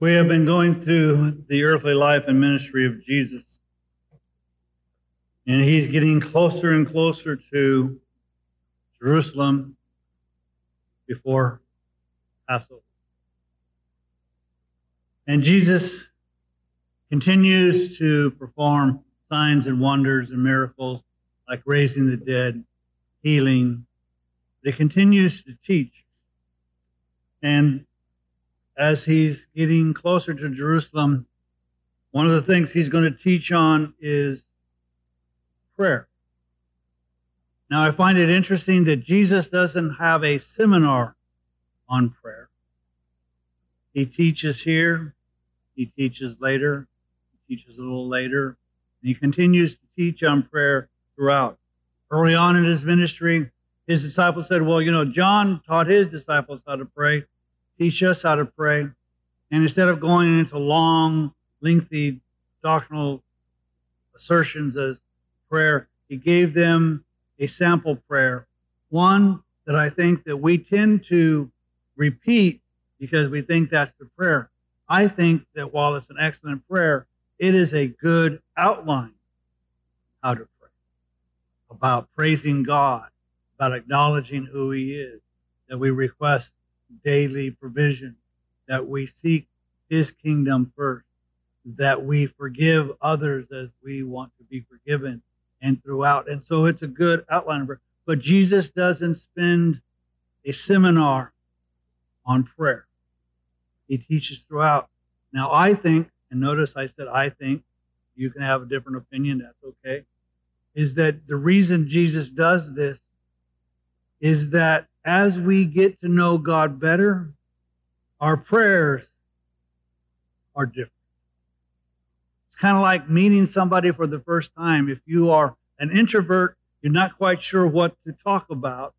We have been going through the earthly life and ministry of Jesus. And he's getting closer and closer to Jerusalem before Passover. And Jesus continues to perform signs and wonders and miracles like raising the dead, healing. He continues to teach. And as he's getting closer to Jerusalem, one of the things he's going to teach on is prayer. Now, I find it interesting that Jesus doesn't have a seminar on prayer. He teaches here, he teaches later, he teaches a little later, and he continues to teach on prayer throughout. Early on in his ministry, his disciples said, Well, you know, John taught his disciples how to pray teach us how to pray. And instead of going into long, lengthy doctrinal assertions as prayer, he gave them a sample prayer. One that I think that we tend to repeat because we think that's the prayer. I think that while it's an excellent prayer, it is a good outline how to pray about praising God, about acknowledging who He is, that we request daily provision, that we seek his kingdom first, that we forgive others as we want to be forgiven, and throughout. And so it's a good outline. But Jesus doesn't spend a seminar on prayer. He teaches throughout. Now, I think, and notice I said I think, you can have a different opinion, that's okay, is that the reason Jesus does this is that as we get to know God better, our prayers are different. It's kind of like meeting somebody for the first time. If you are an introvert, you're not quite sure what to talk about,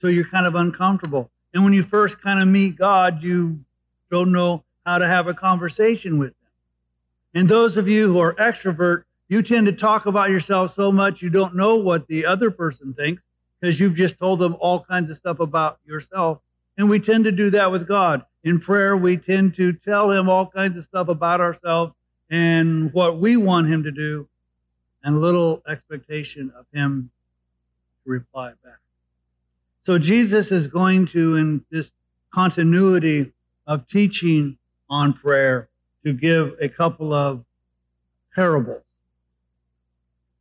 so you're kind of uncomfortable. And when you first kind of meet God, you don't know how to have a conversation with Him. And those of you who are extrovert, you tend to talk about yourself so much you don't know what the other person thinks because you've just told them all kinds of stuff about yourself. And we tend to do that with God. In prayer, we tend to tell Him all kinds of stuff about ourselves and what we want Him to do, and little expectation of Him to reply back. So Jesus is going to, in this continuity of teaching on prayer, to give a couple of parables.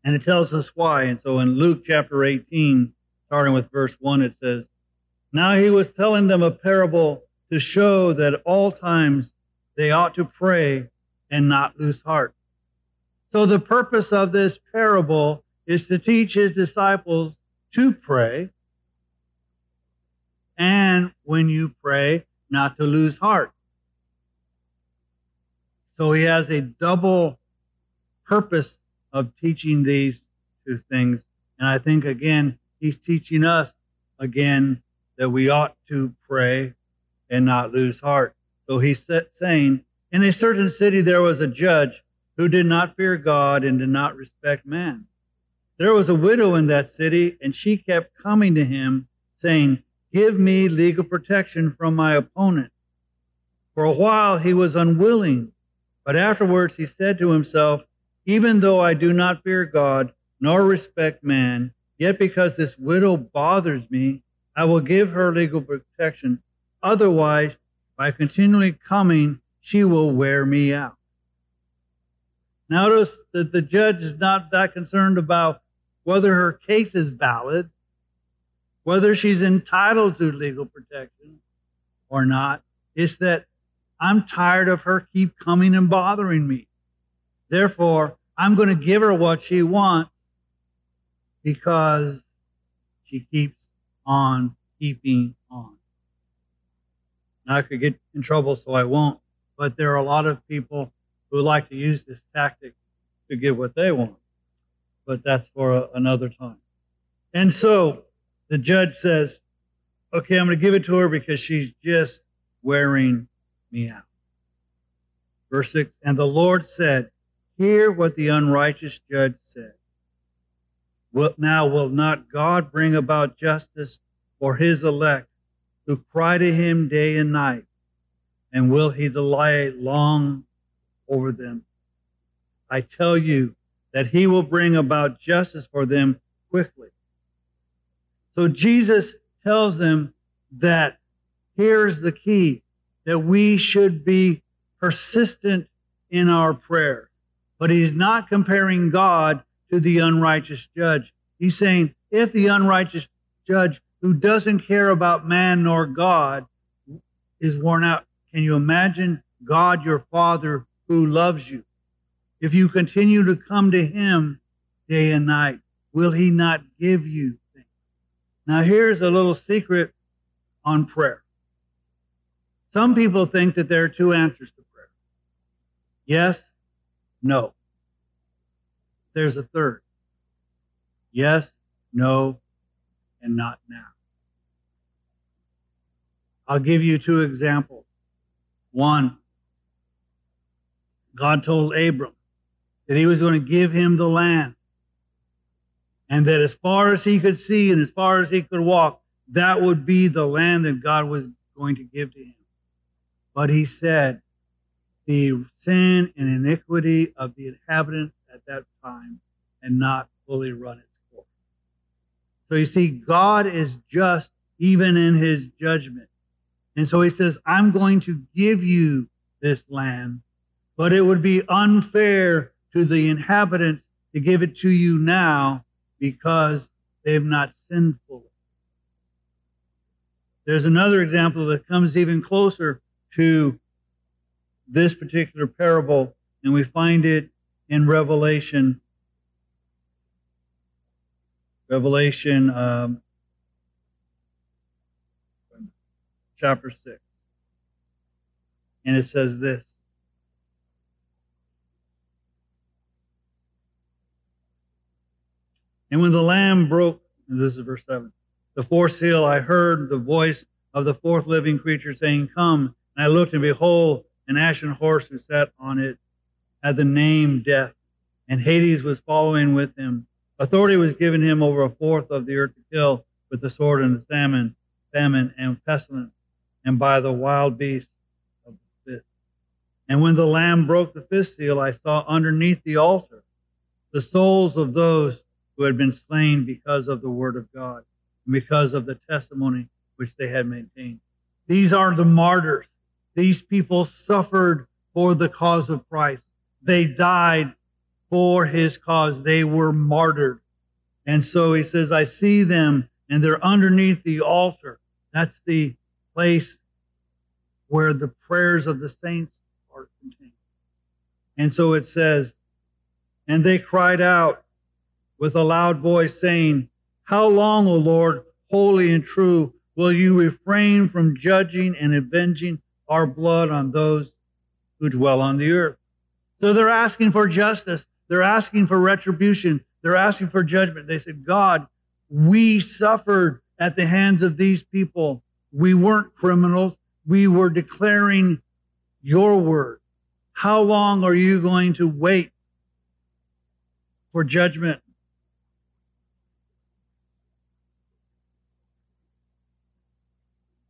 And it tells us why. And so in Luke chapter 18, starting with verse 1, it says, Now he was telling them a parable to show that at all times they ought to pray and not lose heart. So the purpose of this parable is to teach his disciples to pray, and when you pray, not to lose heart. So he has a double purpose of teaching these two things. And I think, again, he's teaching us again that we ought to pray and not lose heart. So he's saying, in a certain city there was a judge who did not fear God and did not respect man. There was a widow in that city, and she kept coming to him, saying, Give me legal protection from my opponent. For a while he was unwilling, but afterwards he said to himself, Even though I do not fear God nor respect man, Yet because this widow bothers me, I will give her legal protection. Otherwise, by continually coming, she will wear me out. Notice that the judge is not that concerned about whether her case is valid, whether she's entitled to legal protection or not. It's that I'm tired of her keep coming and bothering me. Therefore, I'm going to give her what she wants because she keeps on keeping on. Now, I could get in trouble, so I won't, but there are a lot of people who like to use this tactic to get what they want. But that's for a, another time. And so the judge says, okay, I'm going to give it to her because she's just wearing me out. Verse 6 And the Lord said, Hear what the unrighteous judge said. Will, now will not God bring about justice for his elect who cry to him day and night? and will he delight long over them? I tell you that he will bring about justice for them quickly. So Jesus tells them that here's the key that we should be persistent in our prayer. But he's not comparing God to the unrighteous judge. He's saying if the unrighteous judge who doesn't care about man nor God is worn out, can you imagine God your Father who loves you? If you continue to come to him day and night, will he not give you things? Now here's a little secret on prayer. Some people think that there are two answers to prayer. Yes, no. There's a third. Yes, no, and not now. I'll give you two examples. One, God told Abram that he was going to give him the land. And that as far as he could see and as far as he could walk, that would be the land that God was going to give to him. But he said, the sin and iniquity of the inhabitants at that time and not fully run its course. So you see, God is just even in his judgment. And so he says, I'm going to give you this land, but it would be unfair to the inhabitants to give it to you now because they've not sinned fully. There's another example that comes even closer to this particular parable, and we find it in Revelation. Revelation um, chapter 6. And it says this And when the Lamb broke, this is verse 7, the fourth seal, I heard the voice of the fourth living creature saying, Come. And I looked, and behold, an ashen horse who sat on it had the name Death, and Hades was following with him. Authority was given him over a fourth of the earth to kill with the sword and the famine and pestilence, and by the wild beasts of the fifth. And when the Lamb broke the fifth seal, I saw underneath the altar the souls of those who had been slain because of the word of God, and because of the testimony which they had maintained. These are the martyrs these people suffered for the cause of Christ. They died for his cause. They were martyred. And so he says, I see them and they're underneath the altar. That's the place where the prayers of the saints are contained. And so it says, and they cried out with a loud voice, saying, How long, O Lord, holy and true, will you refrain from judging and avenging our blood on those who dwell on the earth. So they're asking for justice. They're asking for retribution. They're asking for judgment. They said, God, we suffered at the hands of these people. We weren't criminals. We were declaring your word. How long are you going to wait for judgment?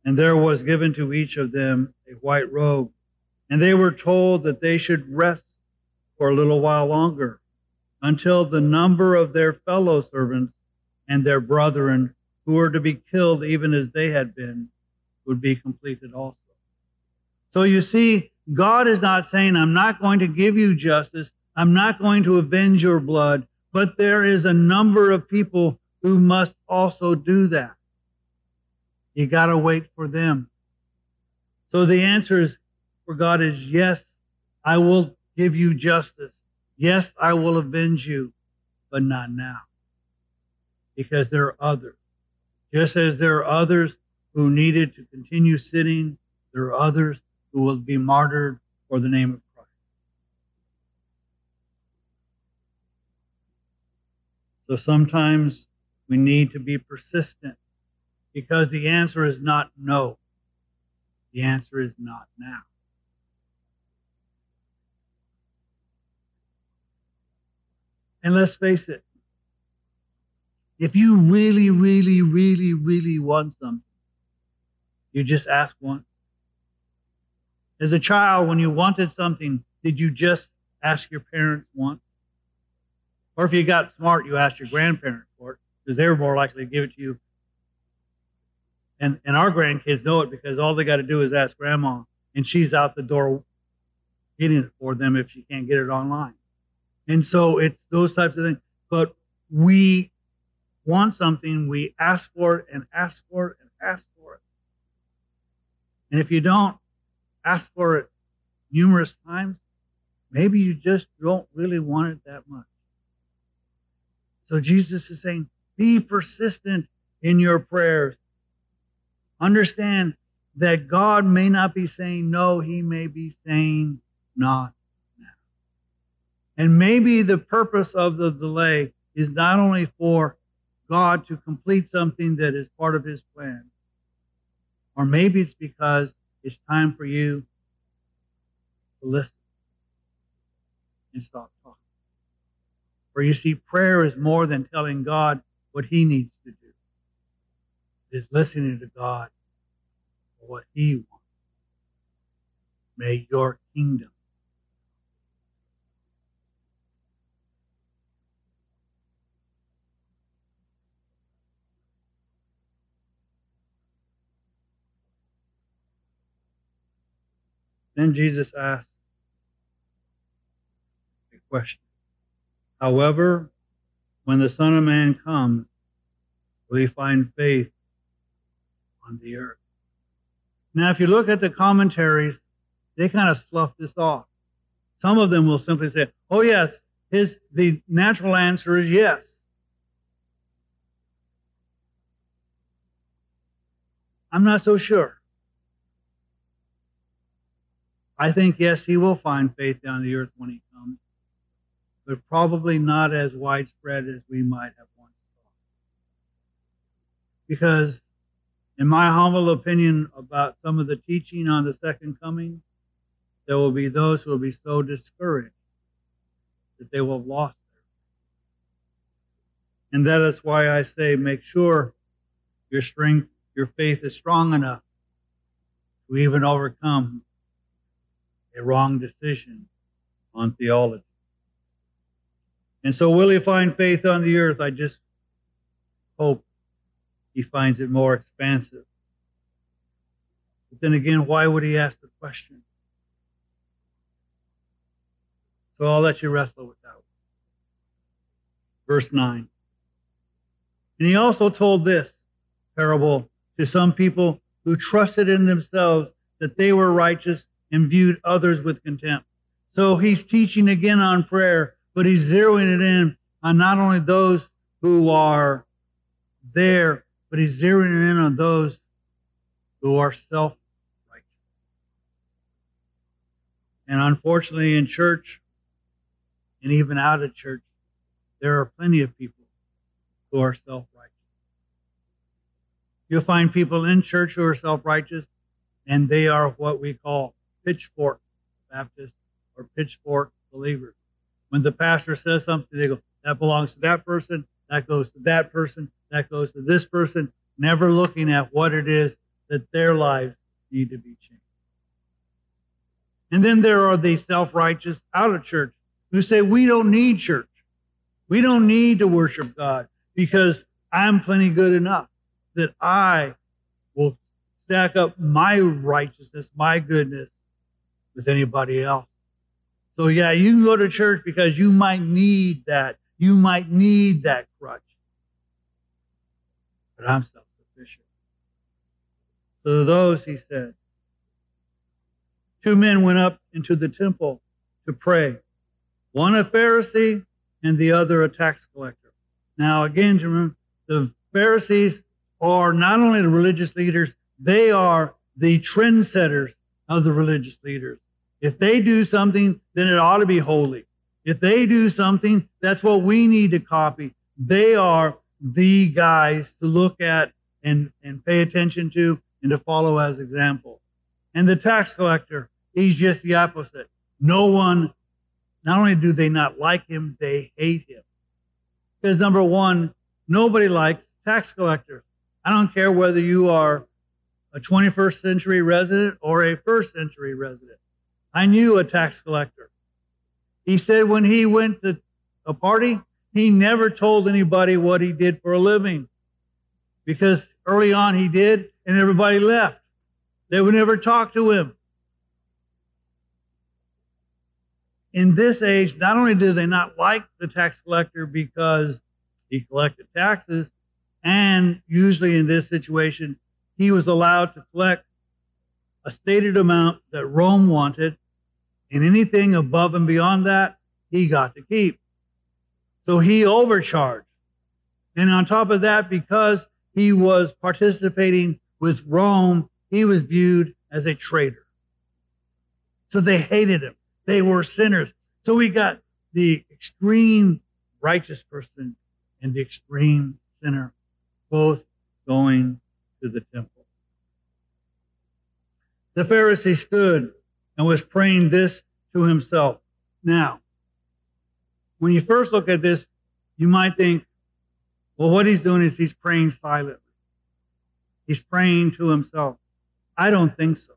And there was given to each of them a white robe. And they were told that they should rest for a little while longer until the number of their fellow servants and their brethren who were to be killed even as they had been would be completed also. So you see, God is not saying, I'm not going to give you justice. I'm not going to avenge your blood. But there is a number of people who must also do that. You got to wait for them. So the answer is for God is yes, I will give you justice. Yes, I will avenge you, but not now. Because there are others. Just as there are others who needed to continue sitting, there are others who will be martyred for the name of Christ. So sometimes we need to be persistent because the answer is not no. The answer is not now. And let's face it, if you really, really, really, really want something, you just ask once. As a child, when you wanted something, did you just ask your parents once? Or if you got smart, you asked your grandparents for it because they were more likely to give it to you. And, and our grandkids know it because all they got to do is ask grandma, and she's out the door getting it for them if she can't get it online. And so it's those types of things. But we want something, we ask for it and ask for it and ask for it. And if you don't ask for it numerous times, maybe you just don't really want it that much. So Jesus is saying, be persistent in your prayers. Understand that God may not be saying no, He may be saying not. And maybe the purpose of the delay is not only for God to complete something that is part of His plan, or maybe it's because it's time for you to listen and stop talking. For you see, prayer is more than telling God what He needs to do. It is listening to God for what He wants. May your kingdom Then Jesus asked a question. However, when the Son of Man comes, will he find faith on the earth? Now, if you look at the commentaries, they kind of slough this off. Some of them will simply say, "Oh yes, his the natural answer is yes." I'm not so sure. I think, yes, he will find faith down the earth when he comes, but probably not as widespread as we might have once thought. Because, in my humble opinion about some of the teaching on the second coming, there will be those who will be so discouraged that they will have lost their And that is why I say make sure your strength, your faith is strong enough to even overcome a wrong decision on theology. And so, will he find faith on the earth? I just hope he finds it more expansive. But then again, why would he ask the question? So I'll let you wrestle with that. Verse 9. And he also told this parable to some people who trusted in themselves that they were righteous and viewed others with contempt. So he's teaching again on prayer, but he's zeroing it in on not only those who are there, but he's zeroing it in on those who are self righteous. And unfortunately, in church and even out of church, there are plenty of people who are self righteous. You'll find people in church who are self righteous, and they are what we call pitchfork Baptists or pitchfork believers. When the pastor says something, they go, that belongs to that person, that goes to that person, that goes to this person, never looking at what it is that their lives need to be changed. And then there are the self righteous out of church who say, We don't need church. We don't need to worship God because I'm plenty good enough that I will stack up my righteousness, my goodness, with anybody else. So yeah, you can go to church because you might need that. You might need that crutch. But I'm self-sufficient. So to those, he said, two men went up into the temple to pray. One a Pharisee and the other a tax collector. Now again, the Pharisees are not only the religious leaders, they are the trendsetters of the religious leaders. If they do something, then it ought to be holy. If they do something, that's what we need to copy. They are the guys to look at and, and pay attention to and to follow as example. And the tax collector, he's just the opposite. No one, not only do they not like him, they hate him. Because number one, nobody likes tax collectors. I don't care whether you are a 21st century resident or a first century resident. I knew a tax collector. He said when he went to a party, he never told anybody what he did for a living because early on he did and everybody left. They would never talk to him. In this age, not only do they not like the tax collector because he collected taxes, and usually in this situation, he was allowed to collect a stated amount that Rome wanted, and anything above and beyond that, he got to keep. So he overcharged. And on top of that, because he was participating with Rome, he was viewed as a traitor. So they hated him. They were sinners. So we got the extreme righteous person and the extreme sinner, both going to the temple. The Pharisee stood and was praying this to himself. Now, when you first look at this, you might think, well, what he's doing is he's praying silently. He's praying to himself. I don't think so.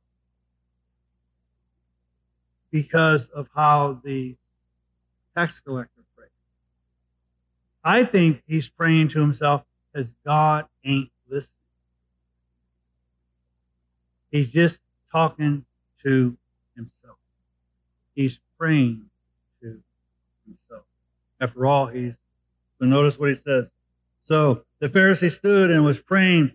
Because of how the tax collector prayed. I think he's praying to himself because God ain't listening. He's just talking to. He's praying to himself. After all, he's, so notice what he says. So the Pharisee stood and was praying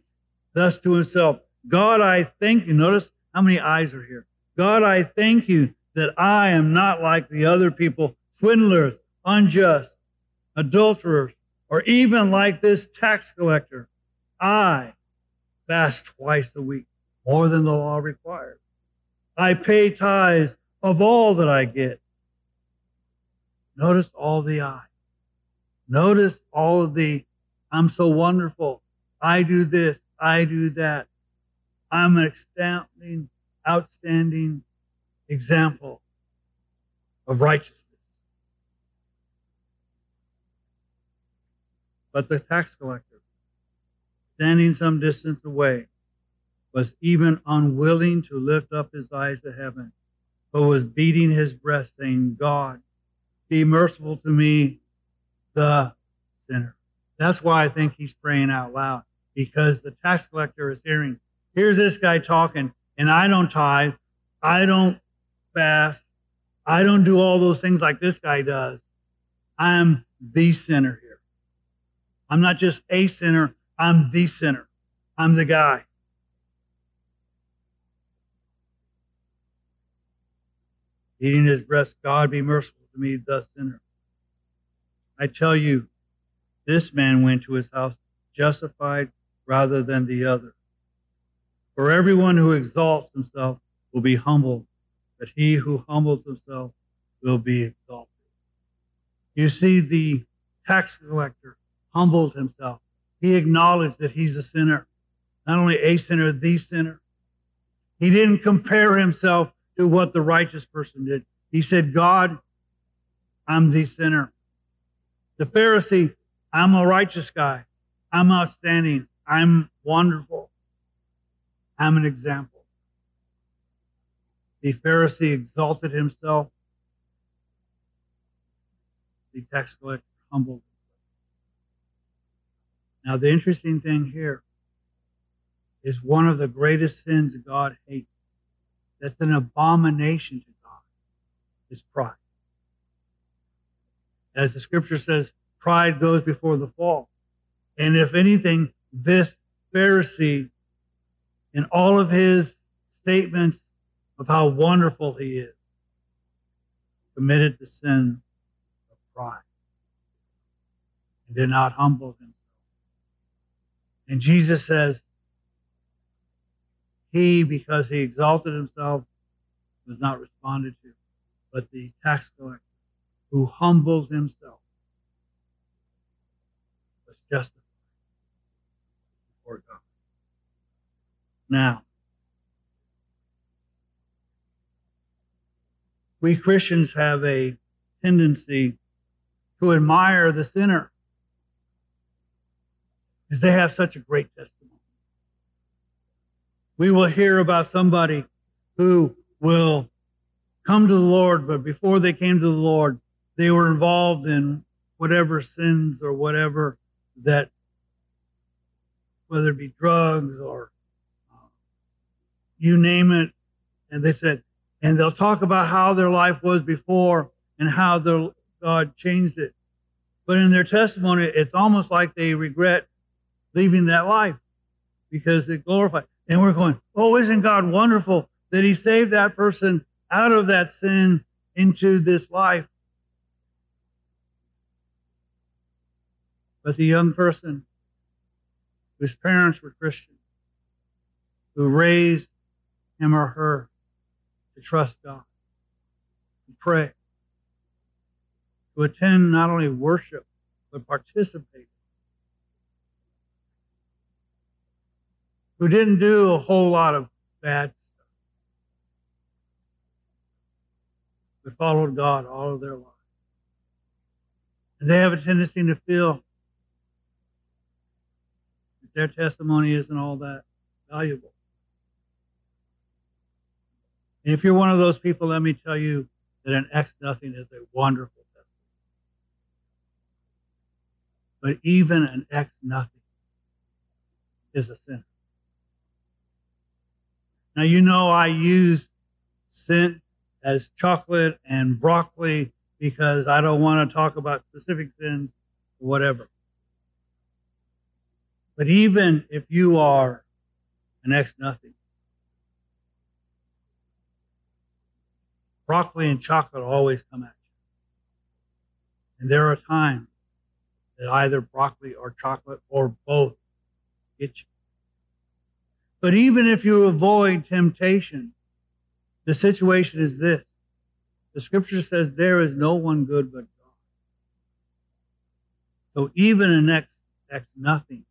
thus to himself, God, I thank you. Notice how many eyes are here. God, I thank you that I am not like the other people, swindlers, unjust, adulterers, or even like this tax collector. I fast twice a week, more than the law requires. I pay tithes of all that I get. Notice all the I. Notice all of the I'm so wonderful. I do this. I do that. I'm an outstanding, outstanding example of righteousness. But the tax collector, standing some distance away, was even unwilling to lift up his eyes to heaven, but was beating his breast, saying, God, be merciful to me, the sinner. That's why I think he's praying out loud because the tax collector is hearing, here's this guy talking, and I don't tithe, I don't fast, I don't do all those things like this guy does. I'm the sinner here. I'm not just a sinner, I'm the sinner. I'm the guy. Eating his breast, God be merciful to me, the sinner. I tell you, this man went to his house justified rather than the other. For everyone who exalts himself will be humbled, but he who humbles himself will be exalted. You see, the tax collector humbled himself. He acknowledged that he's a sinner, not only a sinner, the sinner. He didn't compare himself to what the righteous person did. He said, God, I'm the sinner. The Pharisee, I'm a righteous guy. I'm outstanding. I'm wonderful. I'm an example. The Pharisee exalted himself. The tax collector humbled himself. Now, the interesting thing here is one of the greatest sins God hates. That's an abomination to God, is pride. As the scripture says, pride goes before the fall. And if anything, this Pharisee, in all of his statements of how wonderful he is, committed the sin of pride and did not humble himself. And Jesus says, he, because he exalted himself, was not responded to, but the tax collector who humbles himself was justified before God. Now, we Christians have a tendency to admire the sinner because they have such a great testimony. We will hear about somebody who will come to the Lord, but before they came to the Lord, they were involved in whatever sins or whatever that, whether it be drugs or uh, you name it. And they said, and they'll talk about how their life was before and how their God changed it. But in their testimony, it's almost like they regret leaving that life because it glorified. And we're going, oh, isn't God wonderful that He saved that person out of that sin into this life? But the young person whose parents were Christian, who raised him or her to trust God, to pray, to attend not only worship, but participate. Who didn't do a whole lot of bad stuff, but followed God all of their lives. And they have a tendency to feel that their testimony isn't all that valuable. And if you're one of those people, let me tell you that an X nothing is a wonderful testimony. But even an X nothing is a sinner. Now, you know, I use scent as chocolate and broccoli because I don't want to talk about specific sins or whatever. But even if you are an X nothing, broccoli and chocolate always come at you. And there are times that either broccoli or chocolate or both get you. But even if you avoid temptation, the situation is this. The scripture says there is no one good but God. So even an X, X nothing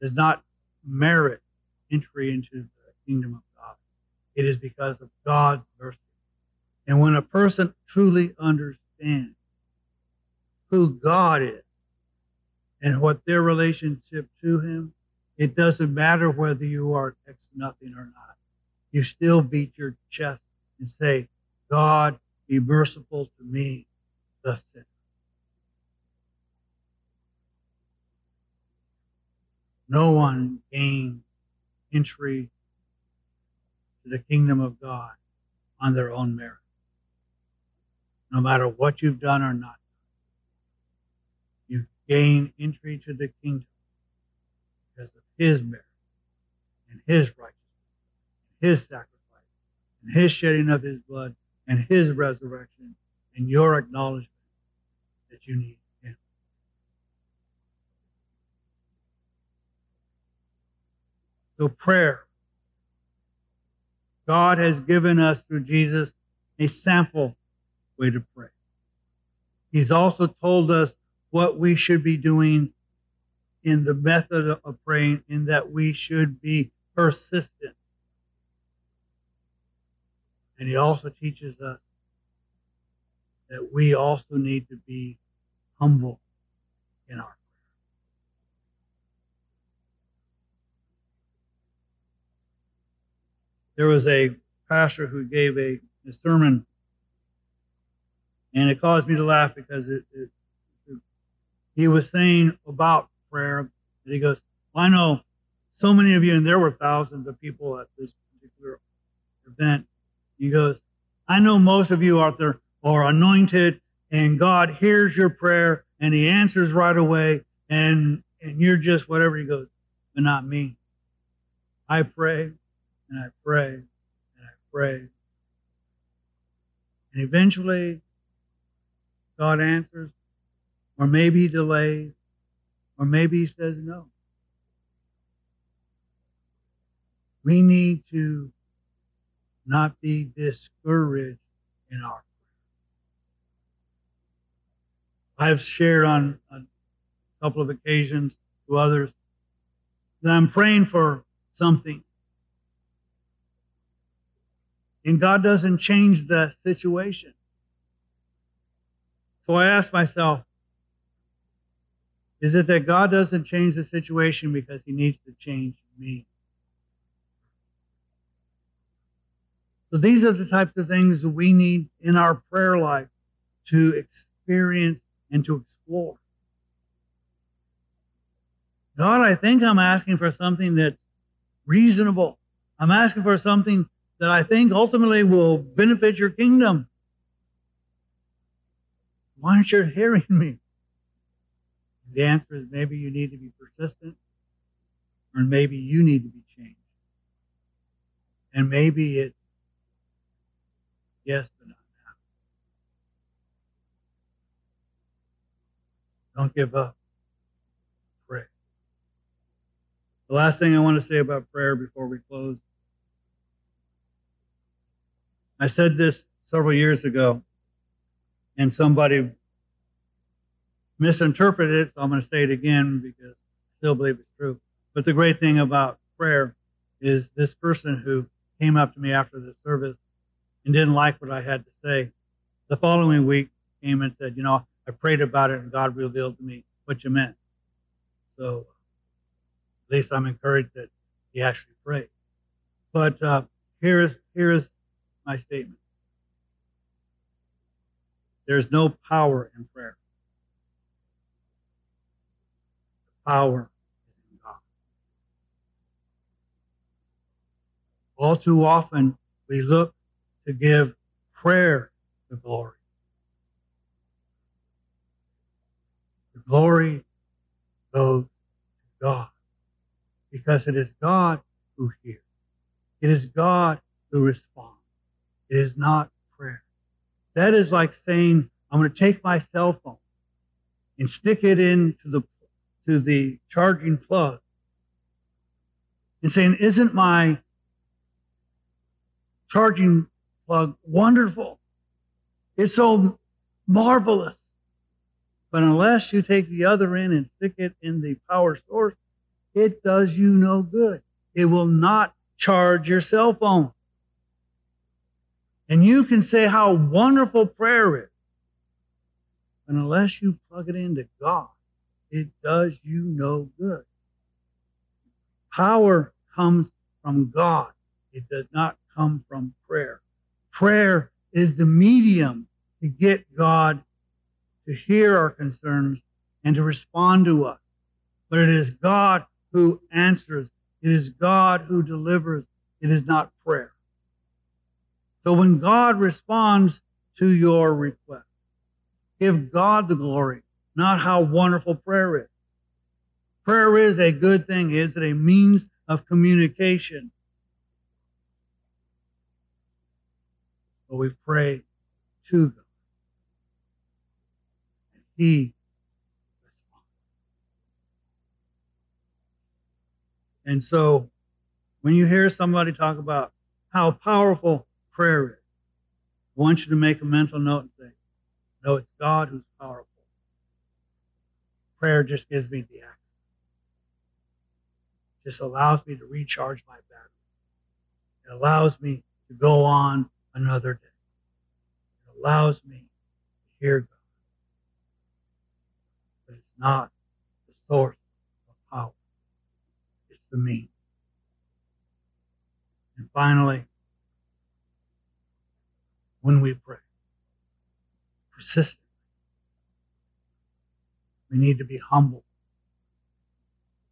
does not merit entry into the kingdom of God. It is because of God's mercy. And when a person truly understands who God is and what their relationship to Him, it doesn't matter whether you are X nothing or not. You still beat your chest and say, God, be merciful to me, the sinner. No one gains entry to the kingdom of God on their own merit, no matter what you've done or not You gain entry to the kingdom his merit and his righteousness, and his sacrifice, and his shedding of his blood, and his resurrection, and your acknowledgement that you need him. So, prayer. God has given us through Jesus a sample way to pray. He's also told us what we should be doing in the method of praying, in that we should be persistent. And he also teaches us that we also need to be humble in our prayer. There was a pastor who gave a, a sermon, and it caused me to laugh because it, it he was saying about prayer. And he goes, well, I know so many of you, and there were thousands of people at this particular event. He goes, I know most of you out there are anointed, and God hears your prayer, and He answers right away, and and you're just whatever. He goes, but not me. I pray, and I pray, and I pray, and eventually, God answers, or maybe delays, or maybe he says no. We need to not be discouraged in our prayer. I've shared on a couple of occasions to others that I'm praying for something. And God doesn't change the situation. So I ask myself, is it that God doesn't change the situation because he needs to change me? So these are the types of things that we need in our prayer life to experience and to explore. God, I think I'm asking for something that's reasonable. I'm asking for something that I think ultimately will benefit your kingdom. Why aren't you hearing me? The answer is maybe you need to be persistent, or maybe you need to be changed. And maybe it's yes, but not now. Don't give up. Pray. The last thing I want to say about prayer before we close. I said this several years ago, and somebody misinterpreted it, so I'm going to say it again because I still believe it's true. But the great thing about prayer is this person who came up to me after the service and didn't like what I had to say. The following week came and said, You know, I prayed about it and God revealed to me what you meant. So at least I'm encouraged that he actually prayed. But uh, here is here is my statement. There's no power in prayer. The power in God. All too often we look to give prayer the glory. The glory goes to God because it is God who hears. It is God who responds. It is not prayer. That is like saying, I'm going to take my cell phone and stick it into the to the charging plug and saying, Isn't my charging plug wonderful? It's so marvelous. But unless you take the other end and stick it in the power source, it does you no good. It will not charge your cell phone. And you can say how wonderful prayer is. But unless you plug it into God, it does you no good. Power comes from God. It does not come from prayer. Prayer is the medium to get God to hear our concerns and to respond to us. But it is God who answers. It is God who delivers. It is not prayer. So when God responds to your request, give God the glory, not how wonderful prayer is. Prayer is a good thing. Is it a means of communication? But we pray to God. And He responds. And so when you hear somebody talk about how powerful prayer is, I want you to make a mental note and say, no, it's God who's powerful. Prayer just gives me the access. Just allows me to recharge my battery. It allows me to go on another day. It allows me to hear God. But it's not the source of power. It's the means. And finally, when we pray, persistently, we need to be humble.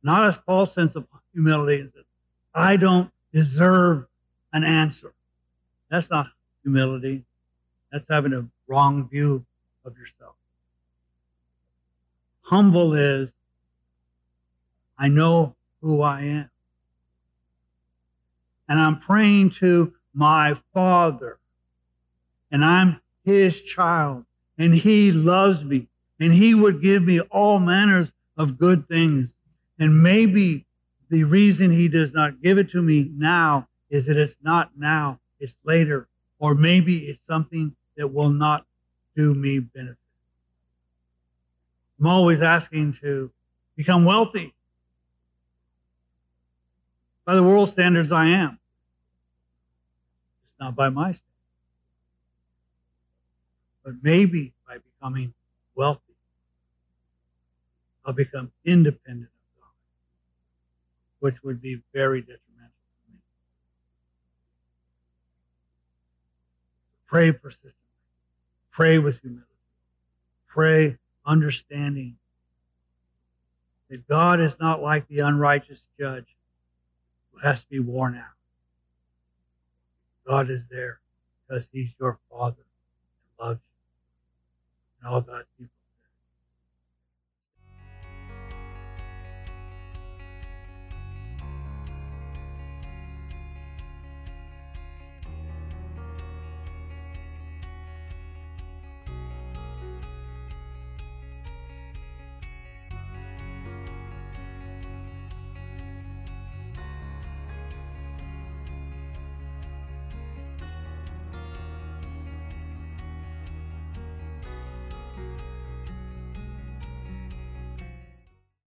Not as false sense of humility as I don't deserve an answer. That's not humility. That's having a wrong view of yourself. Humble is, I know who I am. And I'm praying to my Father. And I'm his child. And he loves me. And he would give me all manners of good things. And maybe the reason he does not give it to me now is that it's not now, it's later. Or maybe it's something that will not do me benefit. I'm always asking to become wealthy. By the world standards, I am. It's not by my standards. But maybe by becoming wealthy, I'll become independent of God, which would be very detrimental to me. Pray persistently. Pray with humility. Pray understanding that God is not like the unrighteous judge who has to be worn out. God is there because he's your father and loves you. And all God's people